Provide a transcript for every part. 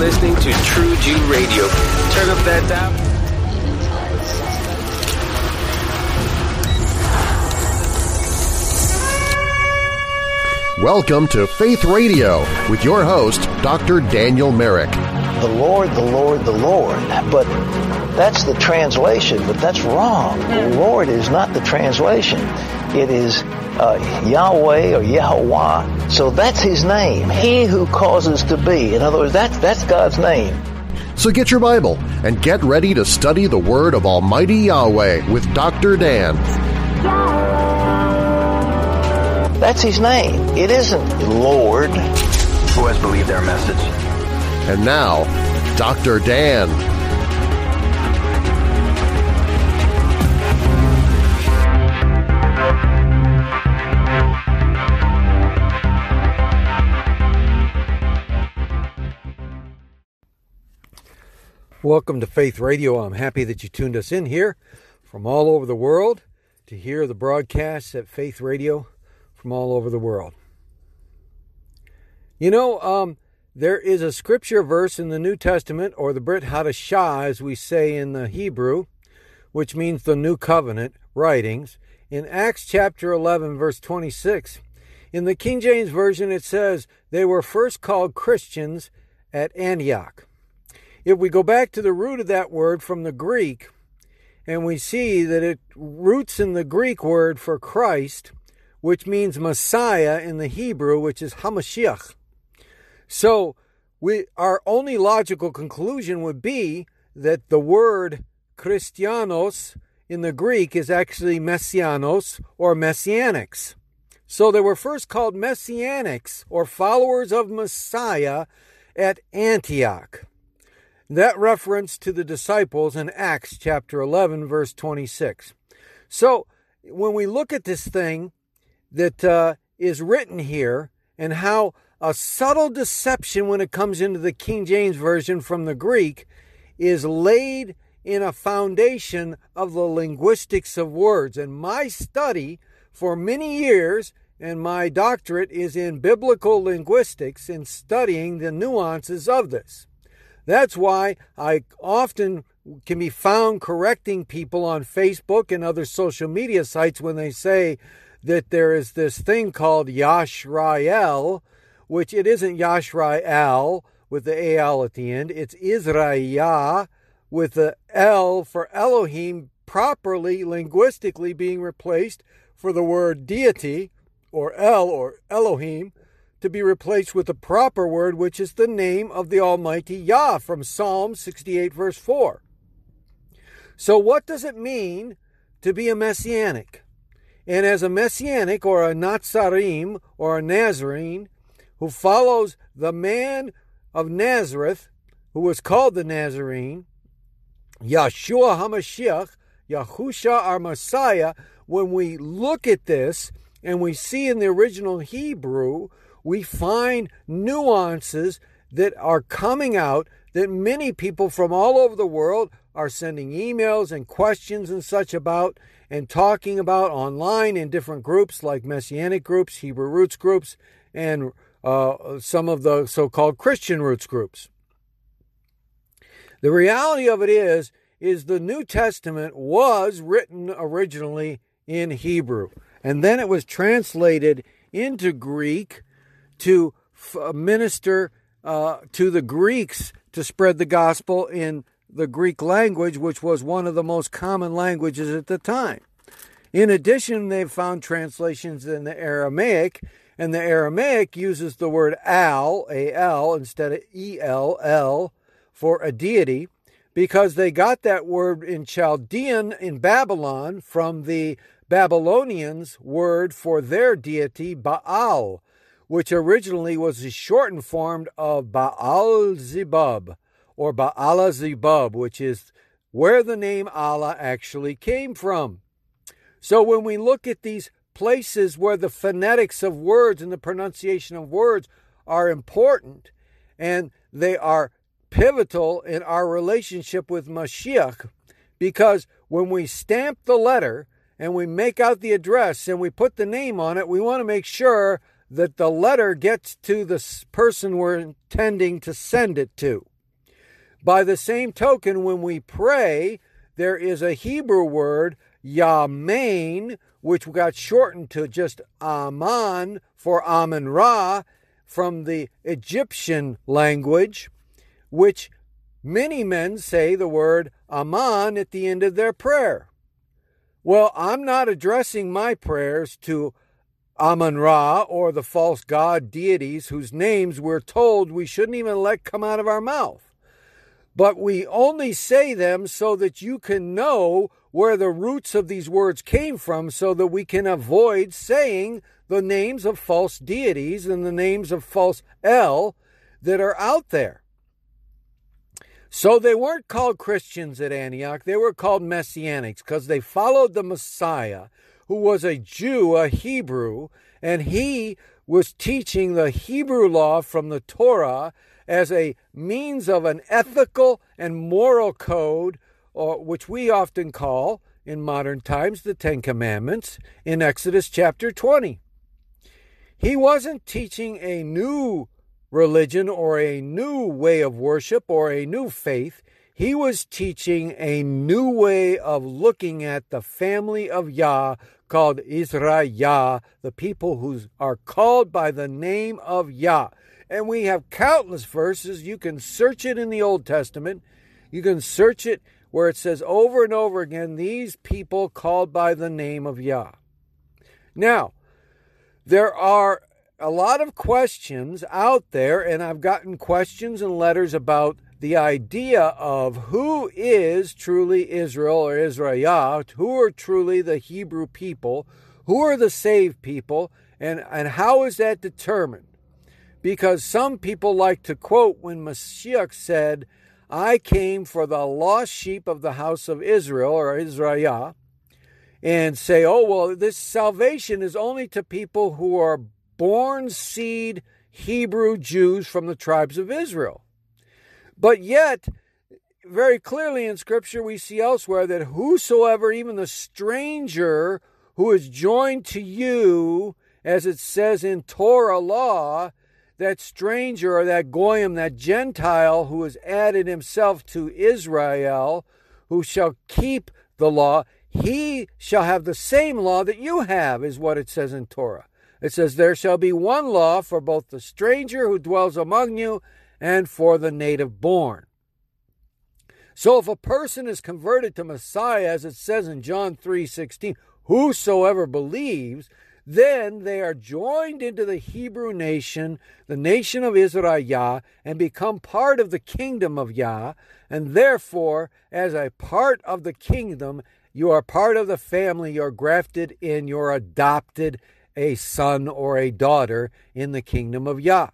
listening to True Jew Radio. Turn up that dial. Welcome to Faith Radio with your host, Dr. Daniel Merrick. The Lord, the Lord, the Lord. But that's the translation, but that's wrong. The Lord is not the translation. It is uh, Yahweh or Yahweh. So that's his name. He who causes to be. In other words, that's, that's God's name. So get your Bible and get ready to study the Word of Almighty Yahweh with Dr. Dan. That's his name. It isn't Lord. Who has believed their message? And now, Dr. Dan. Welcome to Faith Radio. I'm happy that you tuned us in here from all over the world to hear the broadcasts at Faith Radio from all over the world. You know, um, there is a scripture verse in the New Testament, or the Brit Hadashah, as we say in the Hebrew, which means the New Covenant writings, in Acts chapter 11, verse 26. In the King James Version, it says, They were first called Christians at Antioch. If we go back to the root of that word from the Greek, and we see that it roots in the Greek word for Christ, which means Messiah in the Hebrew, which is Hamashiach. So, we, our only logical conclusion would be that the word Christianos in the Greek is actually Messianos or Messianics. So they were first called Messianics or followers of Messiah at Antioch. That reference to the disciples in Acts chapter 11, verse 26. So when we look at this thing, that uh, is written here and how a subtle deception when it comes into the King James Version from the Greek is laid in a foundation of the linguistics of words. And my study for many years and my doctorate is in biblical linguistics in studying the nuances of this. That's why I often can be found correcting people on Facebook and other social media sites when they say that there is this thing called Yashrael, which it isn't Yashrael with the Al at the end. It's Israel with the L for Elohim properly linguistically being replaced for the word deity or El or Elohim to be replaced with the proper word, which is the name of the Almighty Yah from Psalm 68, verse 4. So, what does it mean to be a messianic? And as a Messianic or a Nazarim or a Nazarene who follows the man of Nazareth, who was called the Nazarene, Yeshua HaMashiach, Yahusha our Messiah, when we look at this and we see in the original Hebrew, we find nuances that are coming out that many people from all over the world are sending emails and questions and such about and talking about online in different groups like Messianic groups, Hebrew roots groups, and uh, some of the so called Christian roots groups. The reality of it is, is the New Testament was written originally in Hebrew, and then it was translated into Greek to f- minister uh, to the Greeks to spread the gospel in the Greek language, which was one of the most common languages at the time. In addition, they've found translations in the Aramaic, and the Aramaic uses the word al, A-L, instead of E-L-L for a deity, because they got that word in Chaldean in Babylon from the Babylonians' word for their deity, Baal, which originally was the shortened form of Baal Zebub or Baala Zebub, which is where the name Allah actually came from. So when we look at these places where the phonetics of words and the pronunciation of words are important and they are pivotal in our relationship with Mashiach, because when we stamp the letter and we make out the address and we put the name on it, we want to make sure that the letter gets to the person we're intending to send it to. By the same token, when we pray, there is a Hebrew word, Yamein, which got shortened to just Aman for Amen Ra from the Egyptian language, which many men say the word Aman at the end of their prayer. Well, I'm not addressing my prayers to Amun Ra or the false god deities whose names we're told we shouldn't even let come out of our mouth. But we only say them so that you can know where the roots of these words came from so that we can avoid saying the names of false deities and the names of false El that are out there. So they weren't called Christians at Antioch, they were called Messianics because they followed the Messiah, who was a Jew, a Hebrew, and he was teaching the Hebrew law from the Torah as a means of an ethical and moral code, or, which we often call in modern times the Ten Commandments in Exodus chapter 20. He wasn't teaching a new religion or a new way of worship or a new faith. He was teaching a new way of looking at the family of Yah called Israel, the people who are called by the name of Yah. And we have countless verses. You can search it in the Old Testament. You can search it where it says over and over again, these people called by the name of Yah. Now, there are a lot of questions out there, and I've gotten questions and letters about the idea of who is truly Israel or Israel, who are truly the Hebrew people, who are the saved people, and, and how is that determined? Because some people like to quote when Mashiach said, I came for the lost sheep of the house of Israel or Israel, and say, oh, well, this salvation is only to people who are born seed Hebrew Jews from the tribes of Israel. But yet, very clearly in Scripture, we see elsewhere that whosoever, even the stranger who is joined to you, as it says in Torah law, that stranger or that goyim, that Gentile who has added himself to Israel, who shall keep the law, he shall have the same law that you have, is what it says in Torah. It says, There shall be one law for both the stranger who dwells among you and for the native born. So if a person is converted to Messiah, as it says in John 3 16, whosoever believes, then they are joined into the Hebrew nation, the nation of Israel, Yah, and become part of the kingdom of Yah. And therefore, as a part of the kingdom, you are part of the family, you're grafted in, you're adopted a son or a daughter in the kingdom of Yah.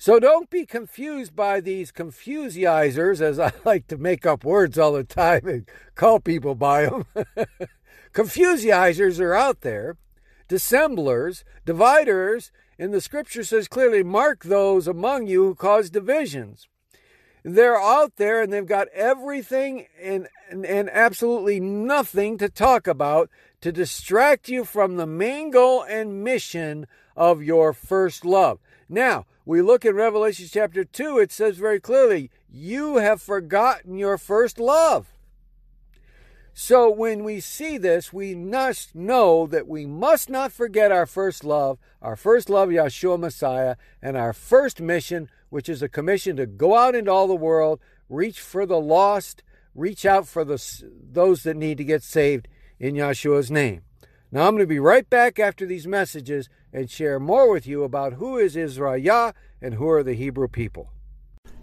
So don't be confused by these confuseizers, as I like to make up words all the time and call people by them. confuseizers are out there, dissemblers, dividers, and the scripture says clearly, mark those among you who cause divisions. They're out there and they've got everything and, and, and absolutely nothing to talk about to distract you from the main goal and mission of your first love. Now, we look in Revelation chapter 2, it says very clearly, You have forgotten your first love. So when we see this, we must know that we must not forget our first love, our first love, Yeshua Messiah, and our first mission, which is a commission to go out into all the world, reach for the lost, reach out for the, those that need to get saved, in Yeshua's name. Now I'm going to be right back after these messages and share more with you about who is Israel and who are the Hebrew people.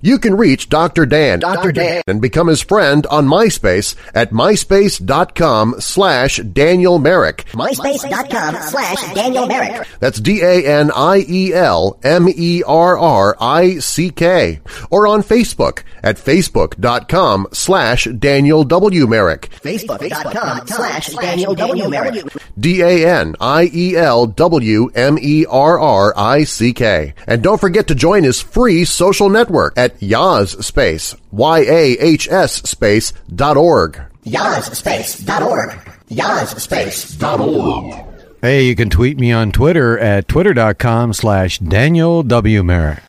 You can reach Dr. Dan, Dr. Dan and become his friend on MySpace at myspace.com slash Daniel Merrick. MySpace.com slash Daniel Merrick. That's D-A-N-I-E-L-M-E-R-R-I-C-K. Or on Facebook at facebook.com slash Daniel W. Merrick. Facebook.com slash Daniel W. Merrick. D-A-N-I-E-L-W-M-E-R-R-I-C-K. And don't forget to join his free social network at Yahs space, Y-A-H-S space dot org. Yahs space dot org. Yahs space dot org. Hey, you can tweet me on Twitter at twitter.com slash Daniel W. Merrick.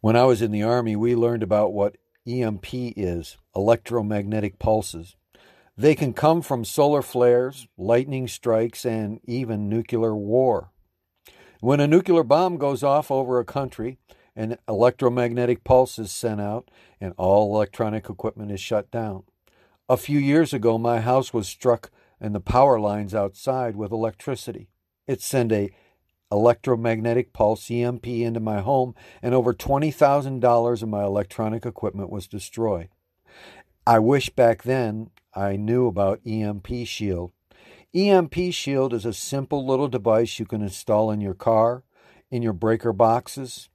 When I was in the Army, we learned about what EMP is electromagnetic pulses. They can come from solar flares, lightning strikes, and even nuclear war. When a nuclear bomb goes off over a country, an electromagnetic pulse is sent out and all electronic equipment is shut down. A few years ago, my house was struck and the power lines outside with electricity. It sent a electromagnetic pulse EMP into my home and over $20,000 of my electronic equipment was destroyed. I wish back then I knew about EMP Shield. EMP Shield is a simple little device you can install in your car, in your breaker boxes,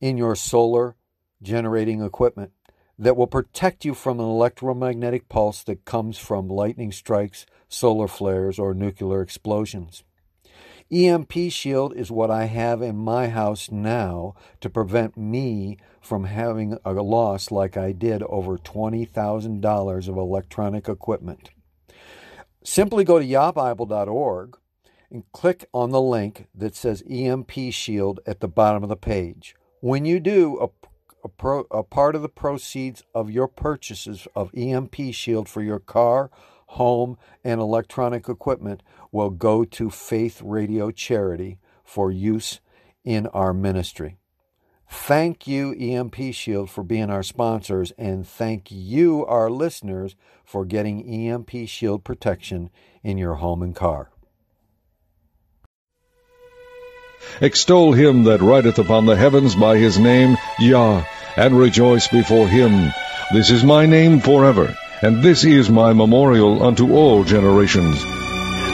in your solar generating equipment that will protect you from an electromagnetic pulse that comes from lightning strikes, solar flares, or nuclear explosions. EMP Shield is what I have in my house now to prevent me from having a loss like I did over $20,000 of electronic equipment. Simply go to yahbible.org and click on the link that says EMP Shield at the bottom of the page. When you do, a, a, pro, a part of the proceeds of your purchases of EMP Shield for your car, home, and electronic equipment will go to Faith Radio Charity for use in our ministry. Thank you, EMP Shield, for being our sponsors, and thank you, our listeners, for getting EMP Shield protection in your home and car. Extol him that rideth upon the heavens by his name, Yah, and rejoice before him. This is my name forever, and this is my memorial unto all generations.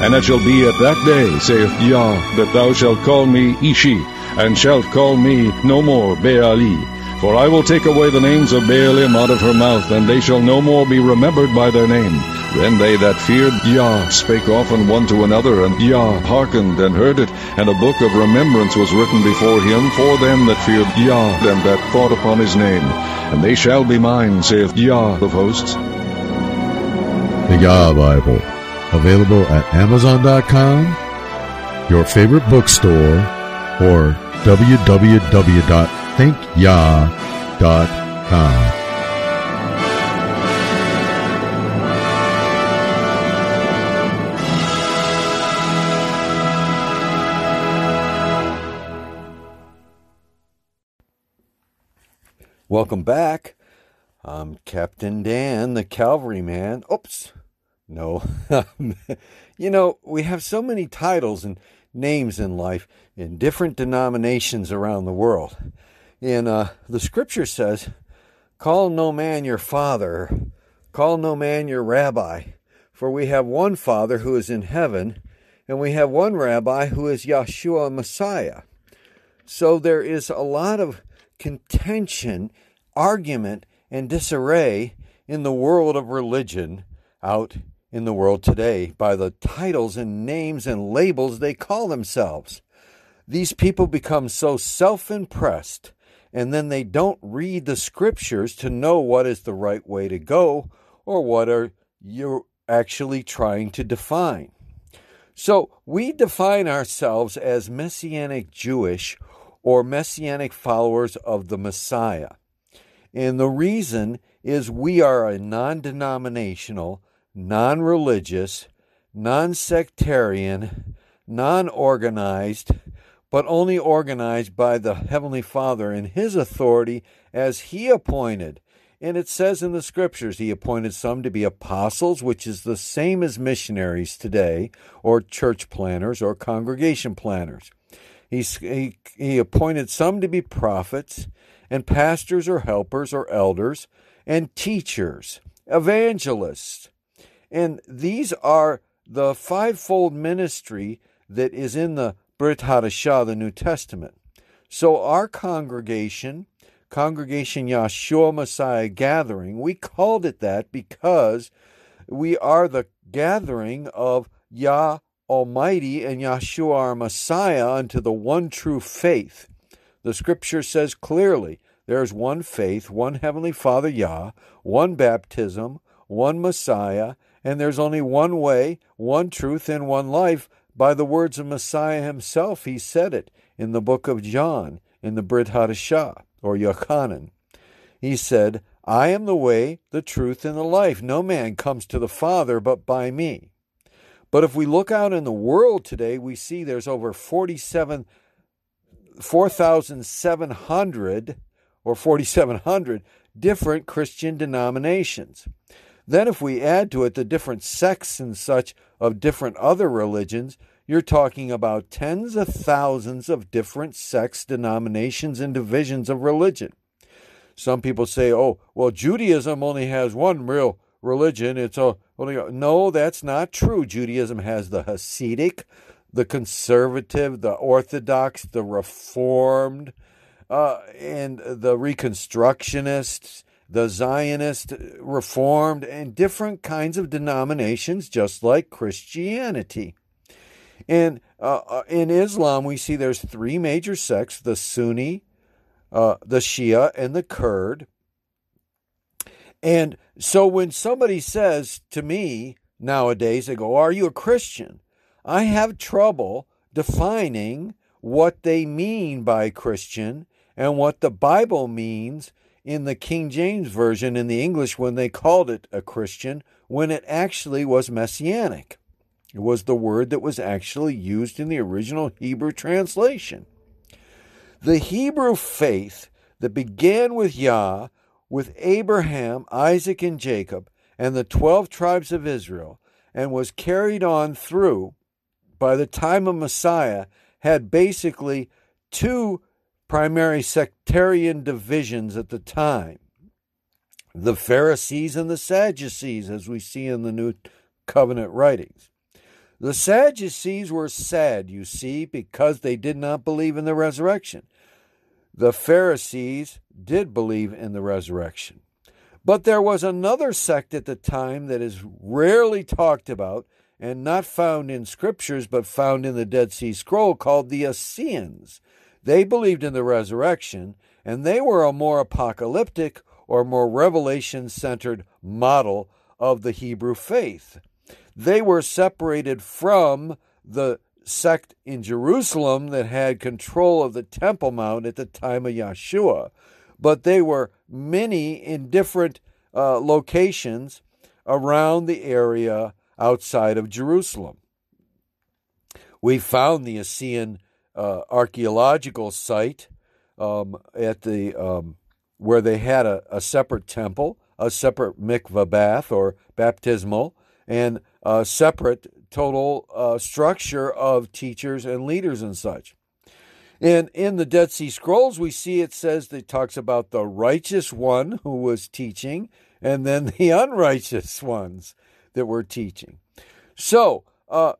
And it shall be at that day, saith Yah, that thou shalt call me Ishi, and shalt call me no more Baali. For I will take away the names of Baalim out of her mouth, and they shall no more be remembered by their name. Then they that feared Yah spake often one to another, and Yah hearkened and heard it, and a book of remembrance was written before him for them that feared Yah, and that thought upon his name. And they shall be mine, saith Yah of hosts. The Yah Bible available at Amazon.com, your favorite bookstore, or www.thinkyah.com. Welcome back. I'm Captain Dan, the Calvary Man. Oops. No. you know, we have so many titles and names in life in different denominations around the world. And uh, the scripture says, Call no man your father, call no man your rabbi, for we have one Father who is in heaven, and we have one rabbi who is Yeshua Messiah. So there is a lot of contention, argument, and disarray in the world of religion out in the world today by the titles and names and labels they call themselves. These people become so self impressed and then they don't read the scriptures to know what is the right way to go or what are you actually trying to define. So we define ourselves as Messianic Jewish or Messianic followers of the Messiah. And the reason is we are a non denominational, non religious, non sectarian, non organized, but only organized by the Heavenly Father in His authority as He appointed. And it says in the scriptures, He appointed some to be apostles, which is the same as missionaries today, or church planners, or congregation planners. He, he appointed some to be prophets, and pastors, or helpers, or elders, and teachers, evangelists, and these are the fivefold ministry that is in the Brit Hadashah, the New Testament. So our congregation, Congregation Yahshua Messiah Gathering, we called it that because we are the gathering of Yah Almighty and Yahshua our Messiah unto the one true faith. The scripture says clearly there is one faith, one Heavenly Father Yah, one baptism, one Messiah, and there's only one way, one truth, and one life. By the words of Messiah himself, he said it in the book of John, in the Brit Hadashah, or Yochanan. He said, I am the way, the truth, and the life. No man comes to the Father but by me. But if we look out in the world today, we see there's over 47 4,700 or 4,700 different Christian denominations. Then, if we add to it the different sects and such of different other religions, you're talking about tens of thousands of different sects, denominations, and divisions of religion. Some people say, oh, well, Judaism only has one real religion. It's a, no, that's not true. Judaism has the Hasidic, the conservative, the Orthodox, the Reformed, uh, and the Reconstructionists, the Zionist, Reformed, and different kinds of denominations, just like Christianity. And uh, uh, in Islam, we see there's three major sects the Sunni, uh, the Shia, and the Kurd. And so when somebody says to me nowadays, they go, Are you a Christian? I have trouble defining what they mean by Christian and what the Bible means in the King James Version in the English when they called it a Christian when it actually was messianic. It was the word that was actually used in the original Hebrew translation. The Hebrew faith that began with Yah, with Abraham, Isaac, and Jacob, and the 12 tribes of Israel, and was carried on through by the time of Messiah, had basically two primary sectarian divisions at the time the Pharisees and the Sadducees, as we see in the New Covenant writings. The Sadducees were sad, you see, because they did not believe in the resurrection. The Pharisees did believe in the resurrection. But there was another sect at the time that is rarely talked about and not found in scriptures but found in the Dead Sea Scroll called the Essenes. They believed in the resurrection, and they were a more apocalyptic or more revelation centered model of the Hebrew faith. They were separated from the sect in Jerusalem that had control of the Temple Mount at the time of Yeshua, but they were many in different uh, locations around the area outside of Jerusalem. We found the Essene uh, archaeological site um, at the um, where they had a, a, separate temple, a separate mikvah bath or baptismal, and a separate total uh, structure of teachers and leaders and such. And in the Dead Sea Scrolls, we see it says that it talks about the righteous one who was teaching, and then the unrighteous ones that we're teaching. So, uh,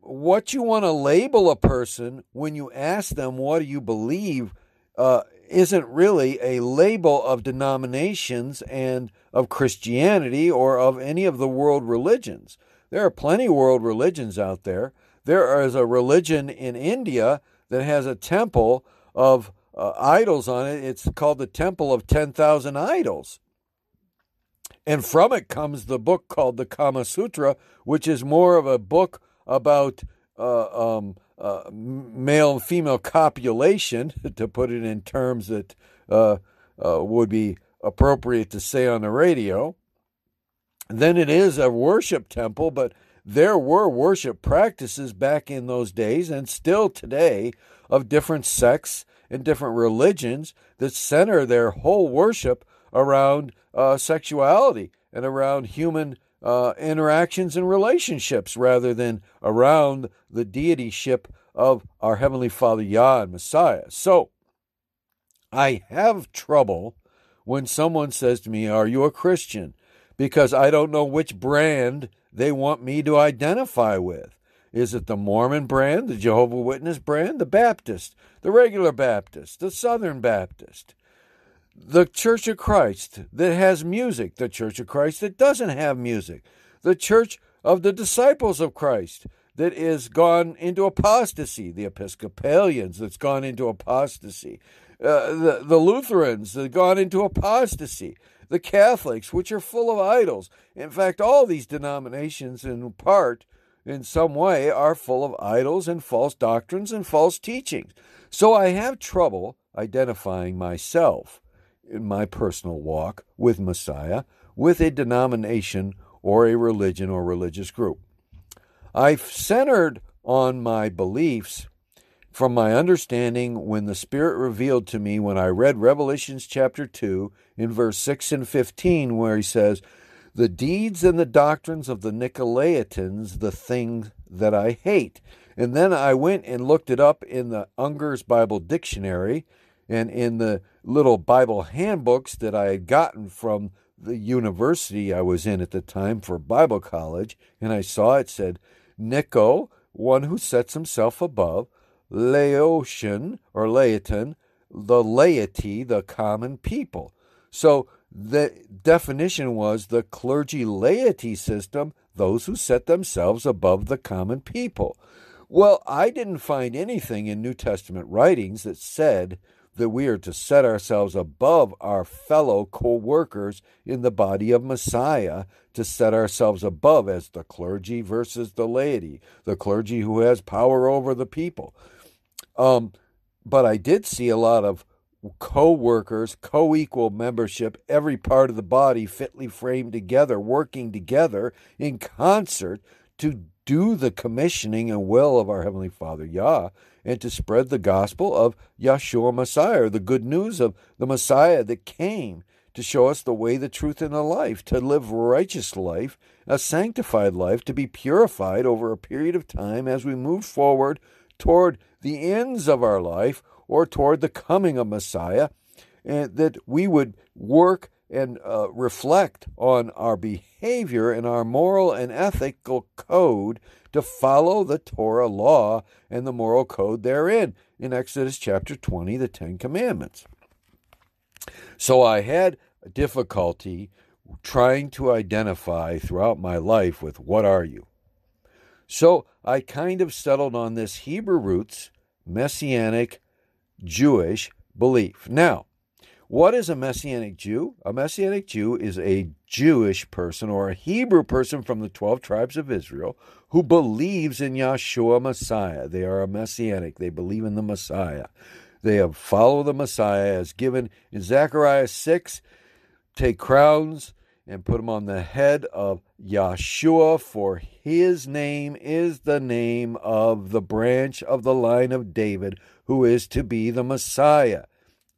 what you want to label a person when you ask them, what do you believe, uh, isn't really a label of denominations and of Christianity or of any of the world religions. There are plenty world religions out there. There is a religion in India that has a temple of uh, idols on it. It's called the Temple of 10,000 Idols. And from it comes the book called the Kama Sutra, which is more of a book about uh, um, uh, male and female copulation, to put it in terms that uh, uh, would be appropriate to say on the radio. Then it is a worship temple, but there were worship practices back in those days and still today of different sects and different religions that center their whole worship around uh, sexuality and around human uh, interactions and relationships rather than around the deityship of our Heavenly Father Yah and Messiah. So, I have trouble when someone says to me, Are you a Christian? Because I don't know which brand they want me to identify with. Is it the Mormon brand, the Jehovah Witness brand, the Baptist, the regular Baptist, the Southern Baptist? the Church of Christ that has music, the Church of Christ that doesn't have music, the Church of the Disciples of Christ that is gone into apostasy, the Episcopalians that's gone into apostasy, uh, the, the Lutherans that gone into apostasy, the Catholics, which are full of idols. In fact, all these denominations, in part, in some way, are full of idols and false doctrines and false teachings. So I have trouble identifying myself in my personal walk with Messiah with a denomination or a religion or religious group. I've centered on my beliefs from my understanding when the Spirit revealed to me when I read Revelations chapter 2 in verse 6 and 15, where he says, The deeds and the doctrines of the Nicolaitans, the thing that I hate. And then I went and looked it up in the Unger's Bible Dictionary and in the little Bible handbooks that I had gotten from the university I was in at the time for Bible college, and I saw it said, Nico, one who sets himself above, Laotian or Laotin, the laity, the common people. So the definition was the clergy laity system, those who set themselves above the common people. Well, I didn't find anything in New Testament writings that said that we are to set ourselves above our fellow co workers in the body of Messiah, to set ourselves above as the clergy versus the laity, the clergy who has power over the people. Um, but I did see a lot of co workers, co equal membership, every part of the body fitly framed together, working together in concert to do the commissioning and will of our Heavenly Father Yah and to spread the gospel of Yeshua Messiah, the good news of the Messiah that came to show us the way, the truth, and the life, to live righteous life, a sanctified life, to be purified over a period of time as we move forward toward the ends of our life or toward the coming of Messiah, and that we would work and uh, reflect on our behavior and our moral and ethical code to follow the Torah law and the moral code therein in Exodus chapter 20, the Ten Commandments. So I had difficulty trying to identify throughout my life with what are you? So I kind of settled on this Hebrew roots, Messianic, Jewish belief. Now, what is a Messianic Jew? A Messianic Jew is a Jewish person or a Hebrew person from the 12 tribes of Israel who believes in Yeshua Messiah. They are a Messianic, they believe in the Messiah. They have followed the Messiah as given in Zechariah 6 take crowns and put them on the head of Yeshua, for his name is the name of the branch of the line of David, who is to be the Messiah.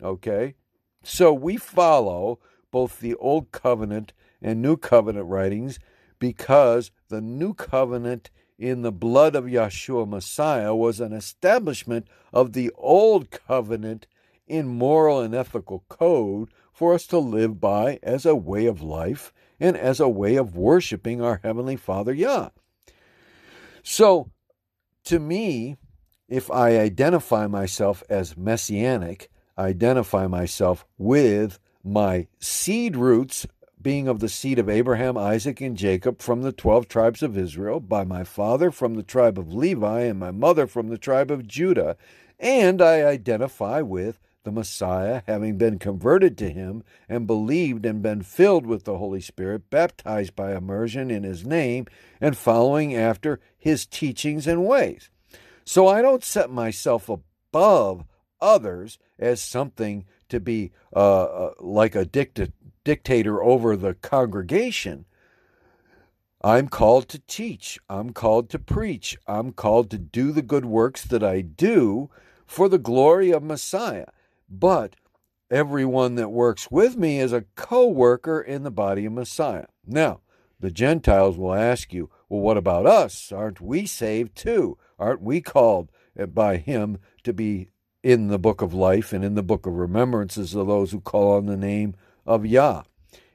Okay? So we follow both the Old Covenant and New Covenant writings because the New Covenant in the blood of Yeshua Messiah was an establishment of the Old Covenant in moral and ethical code for us to live by as a way of life and as a way of worshiping our Heavenly Father Yah. So, to me, if I identify myself as messianic, I identify myself with my seed roots being of the seed of Abraham, Isaac, and Jacob from the 12 tribes of Israel, by my father from the tribe of Levi, and my mother from the tribe of Judah. And I identify with the Messiah, having been converted to him and believed and been filled with the Holy Spirit, baptized by immersion in his name, and following after his teachings and ways. So I don't set myself above others as something to be uh, uh, like a dicta- dictator over the congregation. I'm called to teach. I'm called to preach. I'm called to do the good works that I do for the glory of Messiah. But everyone that works with me is a co worker in the body of Messiah. Now, the Gentiles will ask you, well, what about us? Aren't we saved too? Aren't we called by Him to be in the book of life and in the book of remembrances of those who call on the name of Yah.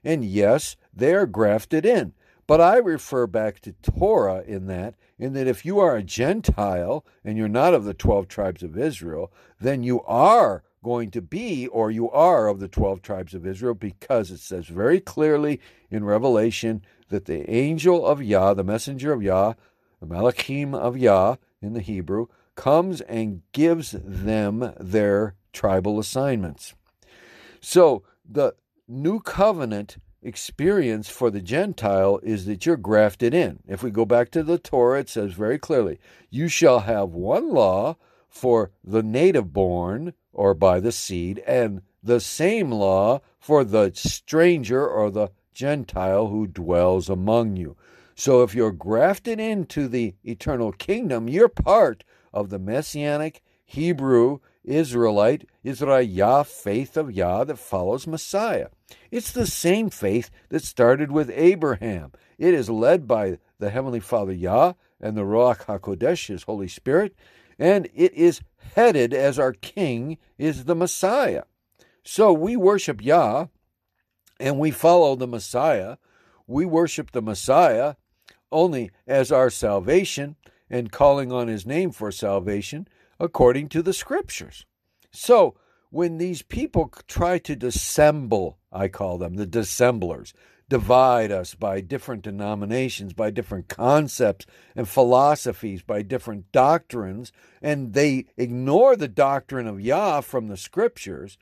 And yes, they are grafted in. But I refer back to Torah in that, in that if you are a Gentile and you're not of the 12 tribes of Israel, then you are going to be, or you are of the 12 tribes of Israel, because it says very clearly in Revelation that the angel of Yah, the messenger of Yah, the Malachim of Yah in the Hebrew, comes and gives them their tribal assignments. So the new covenant experience for the Gentile is that you're grafted in. If we go back to the Torah, it says very clearly, You shall have one law for the native born or by the seed, and the same law for the stranger or the Gentile who dwells among you. So if you're grafted into the eternal kingdom, you're part of the messianic Hebrew Israelite, Israel Yah faith of Yah that follows Messiah. It's the same faith that started with Abraham. It is led by the Heavenly Father Yah and the Ruach HaKodesh, His Holy Spirit, and it is headed as our King is the Messiah. So we worship Yah and we follow the Messiah. We worship the Messiah only as our salvation and calling on His name for salvation according to the Scriptures. So when these people try to dissemble, I call them the dissemblers, divide us by different denominations, by different concepts and philosophies, by different doctrines, and they ignore the doctrine of Yah from the scriptures,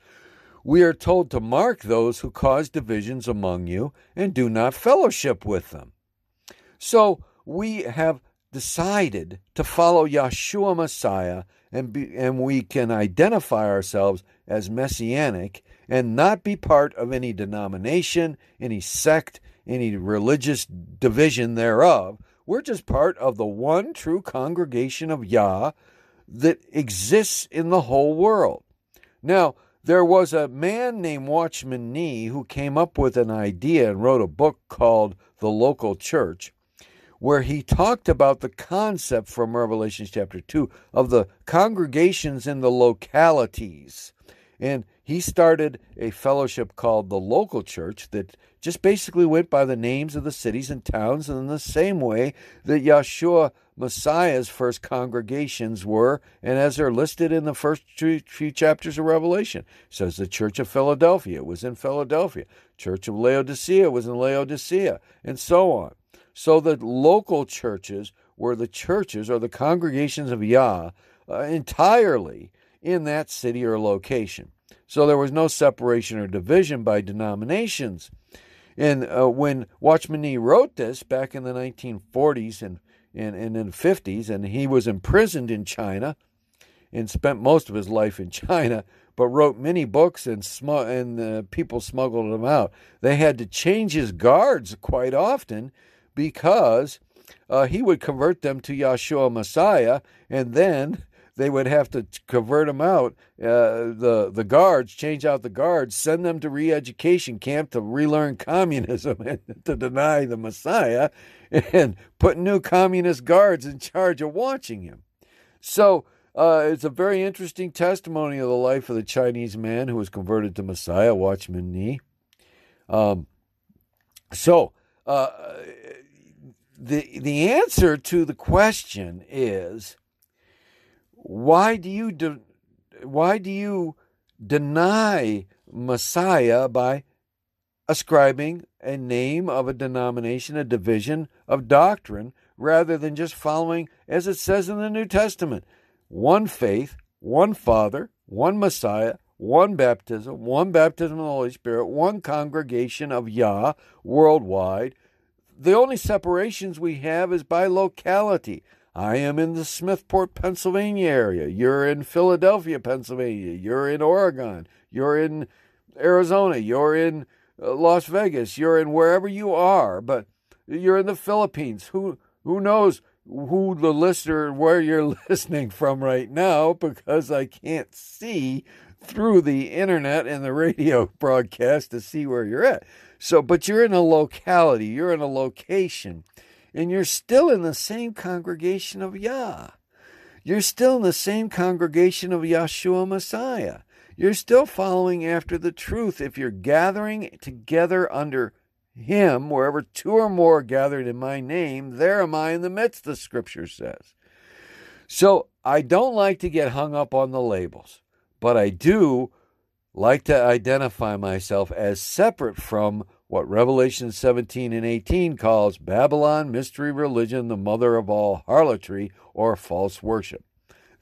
we are told to mark those who cause divisions among you and do not fellowship with them. So we have decided to follow Yeshua Messiah and, be, and we can identify ourselves as messianic and not be part of any denomination, any sect, any religious division thereof. We're just part of the one true congregation of Yah that exists in the whole world. Now, there was a man named Watchman Nee who came up with an idea and wrote a book called The Local Church, where he talked about the concept from Revelation chapter 2 of the congregations in the localities. And he started a fellowship called the Local Church that just basically went by the names of the cities and towns in the same way that Yeshua Messiah's first congregations were, and as they're listed in the first few chapters of Revelation. It says the Church of Philadelphia was in Philadelphia, Church of Laodicea was in Laodicea, and so on. So the local churches were the churches or the congregations of Yah uh, entirely in that city or location. So there was no separation or division by denominations. And uh, when Watchman Nee wrote this back in the 1940s and, and, and in the 50s, and he was imprisoned in China and spent most of his life in China, but wrote many books and sm- and uh, people smuggled him out. They had to change his guards quite often because uh, he would convert them to Yeshua Messiah, and then they would have to convert them out. Uh, the the guards change out the guards, send them to re-education camp to relearn communism and to deny the Messiah, and put new communist guards in charge of watching him. So. Uh, it's a very interesting testimony of the life of the Chinese man who was converted to Messiah, Watchman Nee. Um, so, uh, the the answer to the question is why do you de- why do you deny Messiah by ascribing a name of a denomination, a division of doctrine, rather than just following, as it says in the New Testament, one faith, one Father, one Messiah, one baptism, one baptism of the Holy Spirit, one congregation of Yah worldwide. The only separations we have is by locality. I am in the Smethport, Pennsylvania area. You're in Philadelphia, Pennsylvania. You're in Oregon. You're in Arizona. You're in uh, Las Vegas. You're in wherever you are, but you're in the Philippines. Who who knows who the listener where you're listening from right now because I can't see through the internet and the radio broadcast to see where you're at. So, but you're in a locality, you're in a location and you're still in the same congregation of Yah. You're still in the same congregation of Yeshua Messiah. You're still following after the truth if you're gathering together under Him, wherever two or more are gathered in my name, there am I in the midst, the scripture says. So I don't like to get hung up on the labels, but I do like to identify myself as separate from what Revelation 17 and 18 calls Babylon, mystery religion, the mother of all harlotry or false worship.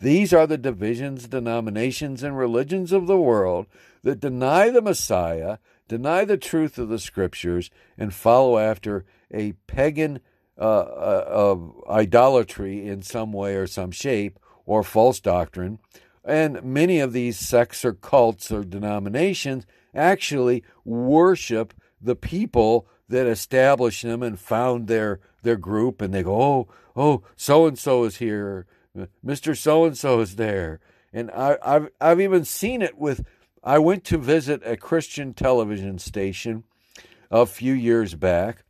These are the divisions, denominations, and religions of the world that deny the Messiah, deny the truth of the Scriptures, and follow after a pagan uh, uh, idolatry in some way or some shape, or false doctrine. And many of these sects or cults or denominations actually worship the people that established them and found their their group and they go oh oh so and so is here. Mr so and so is there. And I, I've I've even seen it with I went to visit a Christian television station a few years back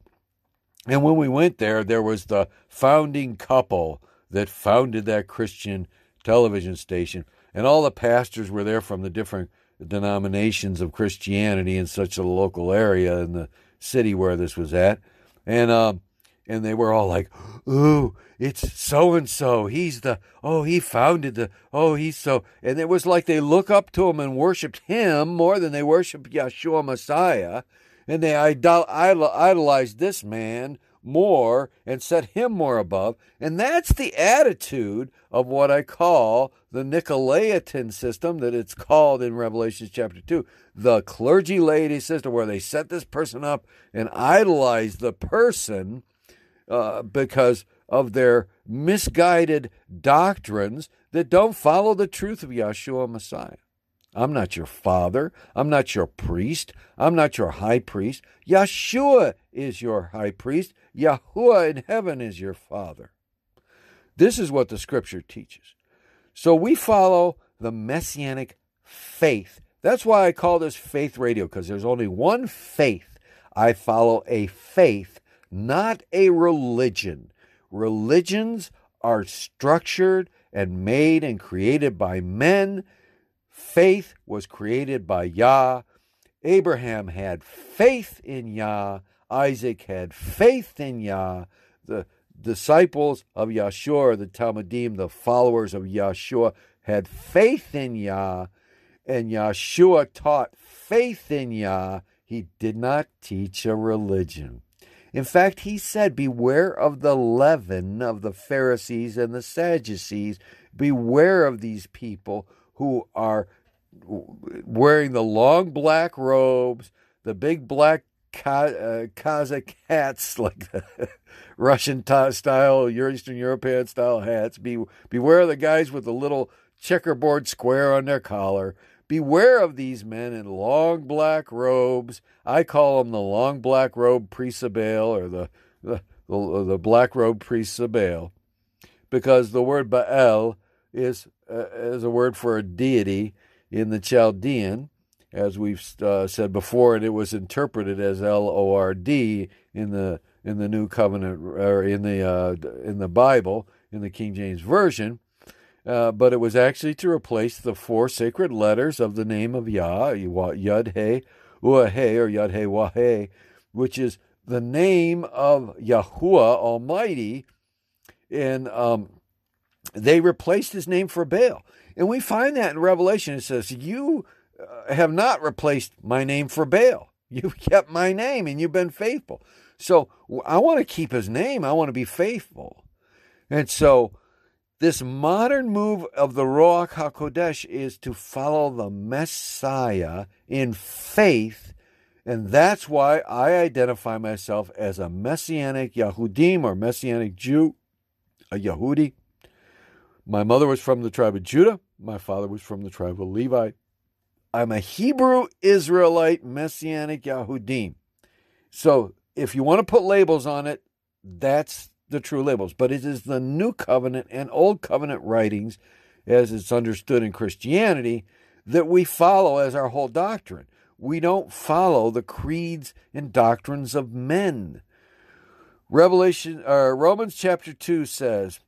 and when we went there there was the founding couple that founded that Christian television station and all the pastors were there from the different denominations of Christianity in such a local area in the city where this was at, and um, and they were all like, "Ooh, it's so and so. He's the oh, he founded the oh, he's so." And it was like they look up to him and worshipped him more than they worship Yeshua Messiah, and they idol- idolized this man more and set him more above. And that's the attitude of what I call the Nicolaitan system that it's called in Revelation chapter 2, the clergy laity system, where they set this person up and idolize the person uh, because of their misguided doctrines that don't follow the truth of Yeshua Messiah. I'm not your father. I'm not your priest. I'm not your high priest. Yeshua is your high priest. Yahuwah in heaven is your father. This is what the scripture teaches. So we follow the messianic faith. That's why I call this faith radio, because there's only one faith. I follow a faith, not a religion. Religions are structured and made and created by men Faith was created by Yah. Abraham had faith in Yah. Isaac had faith in Yah. The disciples of Yahshua, the Talmidim, the followers of Yahshua, had faith in Yah. And Yahshua taught faith in Yah. He did not teach a religion. In fact, he said, Beware of the leaven of the Pharisees and the Sadducees. Beware of these people who are wearing the long black robes, the big black uh, Kazakh hats, like the Russian style, Eastern European style hats. Be, beware of the guys with the little checkerboard square on their collar. Beware of these men in long black robes. I call them the long black robe priests of Baal or the, the, the, the black robe priests of Baal because the word Baal is uh, is a word for a deity in the Chaldean, as we've uh, said before, and it was interpreted as L O R D in the in the New Covenant or in the uh, in the Bible in the King James Version. Uh, but it was actually to replace the four sacred letters of the name of Yah, Yud He, Uahe, or Yud He Wahe, which is the name of Yahuwah Almighty. And um, they replaced his name for Baal. And we find that in Revelation. It says, You uh, have not replaced my name for Baal. You've kept my name and you've been faithful. So I want to keep his name. I want to be faithful. And so this modern move of the Ruach HaKodesh is to follow the Messiah in faith. And that's why I identify myself as a Messianic Yahudim or Messianic Jew, a Yahudi. My mother was from the tribe of Judah. My father was from the tribe of Levi. I'm a Hebrew Israelite Messianic Yahudim. So if you want to put labels on it, that's the true labels. But it is the New Covenant and Old Covenant writings, as it's understood in Christianity, that we follow as our whole doctrine. We don't follow the creeds and doctrines of men. Revelation, uh, Romans chapter 2 says,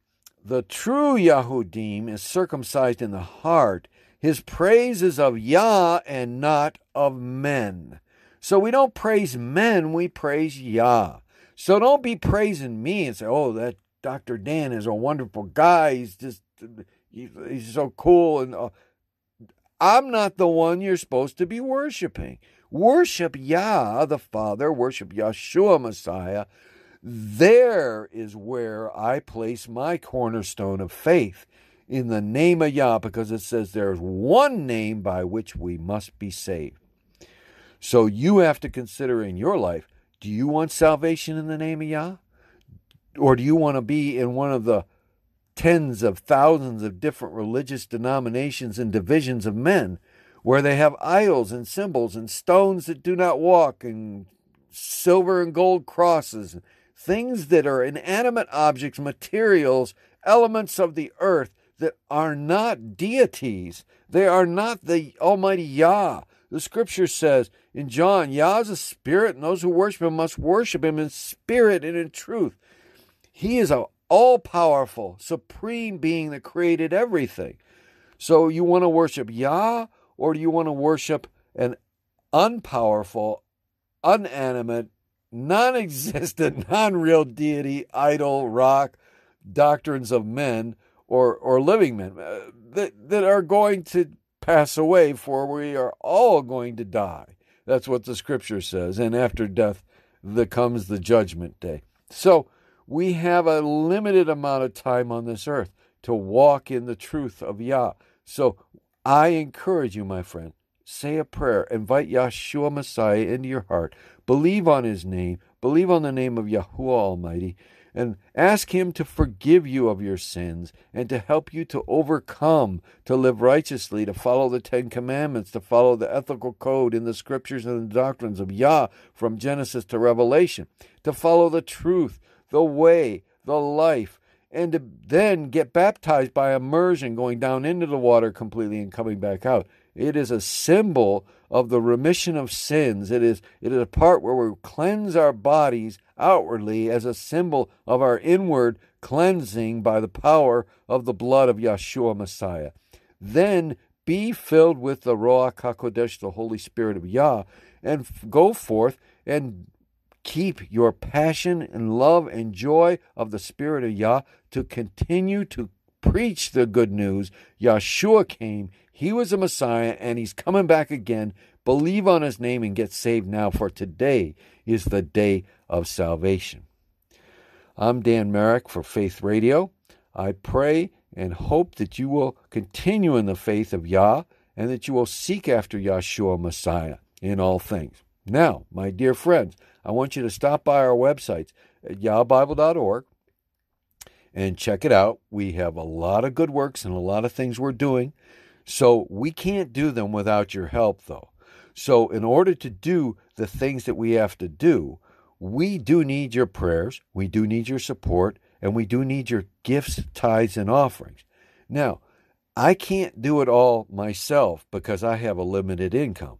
the true Yahudim is circumcised in the heart. His praise is of Yah and not of men. So we don't praise men, we praise Yah. So don't be praising me and say, oh, that Dr. Dan is a wonderful guy. He's just, he's so cool. And uh, I'm not the one you're supposed to be worshiping. Worship Yah, the Father, worship Yeshua, Messiah, there is where I place my cornerstone of faith in the name of Yah because it says there's one name by which we must be saved. So you have to consider in your life do you want salvation in the name of Yah? Or do you want to be in one of the tens of thousands of different religious denominations and divisions of men where they have idols and symbols and stones that do not walk and silver and gold crosses, things that are inanimate objects, materials, elements of the earth that are not deities. They are not the Almighty Yah. The scripture says in John, Yah is a spirit, and those who worship him must worship him in spirit and in truth. He is a all powerful, supreme being that created everything. So you want to worship Yah or do you want to worship an unpowerful, unanimate, non existent, non real deity, idol, rock, doctrines of men or, or living men uh, that, that are going to pass away, for we are all going to die. That's what the scripture says. And after death, there comes the judgment day. So we have a limited amount of time on this earth to walk in the truth of Yah. So I encourage you, my friend, say a prayer, invite Yeshua Messiah into your heart, believe on his name, believe on the name of Yahuwah Almighty, and ask him to forgive you of your sins and to help you to overcome, to live righteously, to follow the Ten Commandments, to follow the ethical code in the scriptures and the doctrines of Yah from Genesis to Revelation, to follow the truth, the way, the life, and to then get baptized by immersion, going down into the water completely and coming back out. It is a symbol of the remission of sins. It is, it is a part where we cleanse our bodies outwardly as a symbol of our inward cleansing by the power of the blood of Yeshua Messiah. Then be filled with the Ruach HaKodesh, the Holy Spirit of Yah, and go forth and keep your passion and love and joy of the Spirit of Yah to continue to preach the good news. Yeshua came, he was a Messiah, and he's coming back again. Believe on his name and get saved now, for today is the day of salvation. I'm Dan Merrick for Faith Radio. I pray and hope that you will continue in the faith of Yah and that you will seek after Yeshua Messiah in all things. Now, my dear friends, I want you to stop by our websites at yahbible.org and check it out. We have a lot of good works and a lot of things we're doing. So we can't do them without your help, though. So, in order to do the things that we have to do, we do need your prayers, we do need your support, and we do need your gifts, tithes, and offerings. Now, I can't do it all myself because I have a limited income.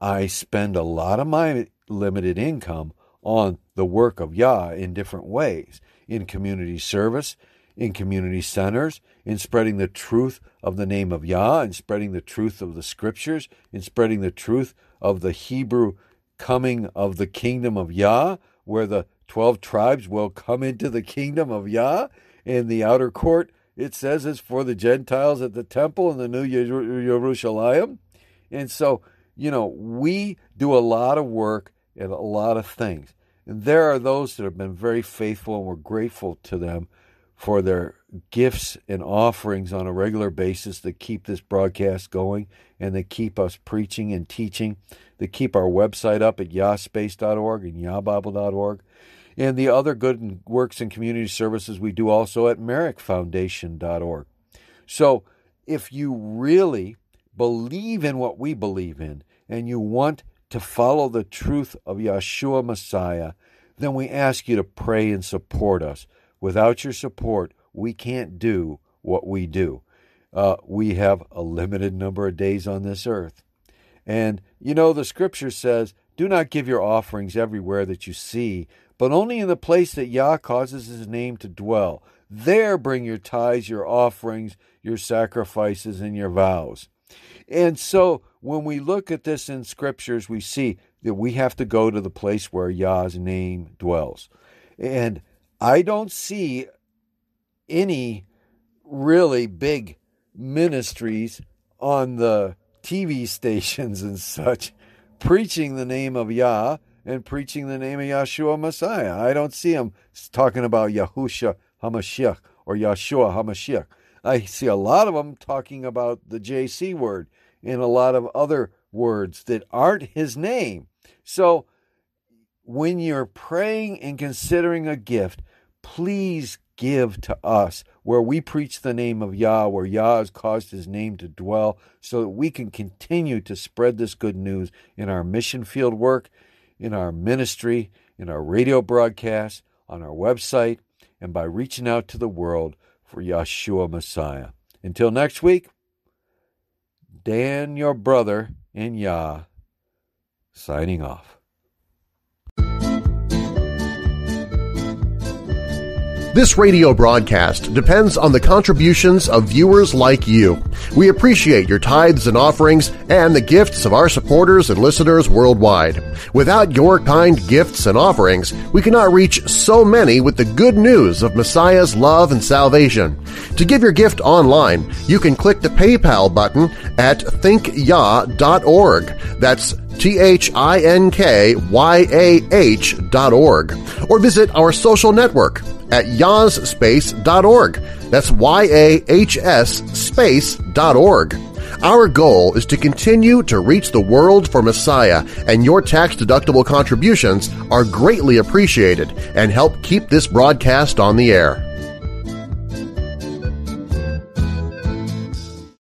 I spend a lot of my limited income on the work of Yah in different ways in community service, in community centers, in spreading the truth of the name of Yah, in spreading the truth of the scriptures, in spreading the truth of the Hebrew coming of the kingdom of Yah, where the 12 tribes will come into the kingdom of Yah. In the outer court, it says it's for the Gentiles at the temple in the New Jerusalem. And so, you know, we do a lot of work and a lot of things. And there are those that have been very faithful, and we're grateful to them for their gifts and offerings on a regular basis that keep this broadcast going and that keep us preaching and teaching, that keep our website up at yahsspace.org and yahbible.org, and the other good works and community services we do also at merrickfoundation.org. So if you really believe in what we believe in and you want to follow the truth of Yeshua Messiah, then we ask you to pray and support us. Without your support, we can't do what we do. Uh, we have a limited number of days on this earth. And you know, the scripture says, Do not give your offerings everywhere that you see, but only in the place that Yah causes his name to dwell. There bring your tithes, your offerings, your sacrifices, and your vows. And so when we look at this in scriptures, we see that we have to go to the place where Yah's name dwells. And I don't see any really big ministries on the TV stations and such preaching the name of Yah and preaching the name of Yeshua Messiah. I don't see them talking about Yahusha HaMashiach or Yeshua HaMashiach. I see a lot of them talking about the JC word and a lot of other words that aren't his name. So when you're praying and considering a gift, please give to us, where we preach the name of Yah, where Yah has caused his name to dwell, so that we can continue to spread this good news in our mission field work, in our ministry, in our radio broadcasts, on our website, and by reaching out to the world for Yeshua Messiah. Until next week, Dan, your brother in Yah, signing off. This radio broadcast depends on the contributions of viewers like you. We appreciate your tithes and offerings and the gifts of our supporters and listeners worldwide. Without your kind gifts and offerings, we cannot reach so many with the good news of Messiah's love and salvation. To give your gift online, you can click the PayPal button at thinkyah.org. That's T-H-I-N-K-Y-A-H dot org. Or visit our social network at yahsspace.org. That's Y-A-H-S space dot org. Our goal is to continue to reach the world for Messiah, and your tax-deductible contributions are greatly appreciated and help keep this broadcast on the air.